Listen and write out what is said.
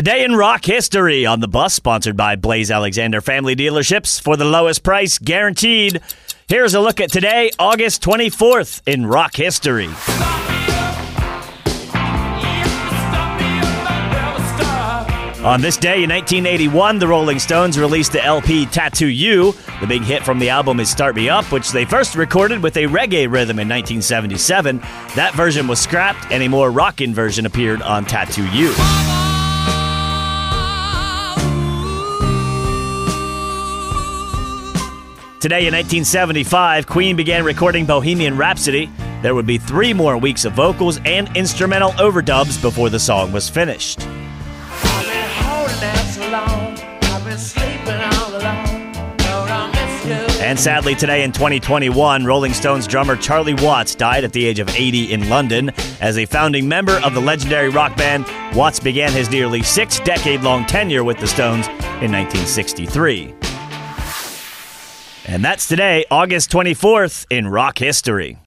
Today in rock history on the bus, sponsored by Blaise Alexander Family Dealerships for the lowest price guaranteed. Here's a look at today, August 24th in rock history. On this day in 1981, the Rolling Stones released the LP Tattoo You. The big hit from the album is Start Me Up, which they first recorded with a reggae rhythm in 1977. That version was scrapped, and a more rockin' version appeared on Tattoo You. Today in 1975, Queen began recording Bohemian Rhapsody. There would be three more weeks of vocals and instrumental overdubs before the song was finished. And sadly, today in 2021, Rolling Stones drummer Charlie Watts died at the age of 80 in London. As a founding member of the legendary rock band, Watts began his nearly six decade long tenure with the Stones in 1963. And that's today, August 24th, in rock history.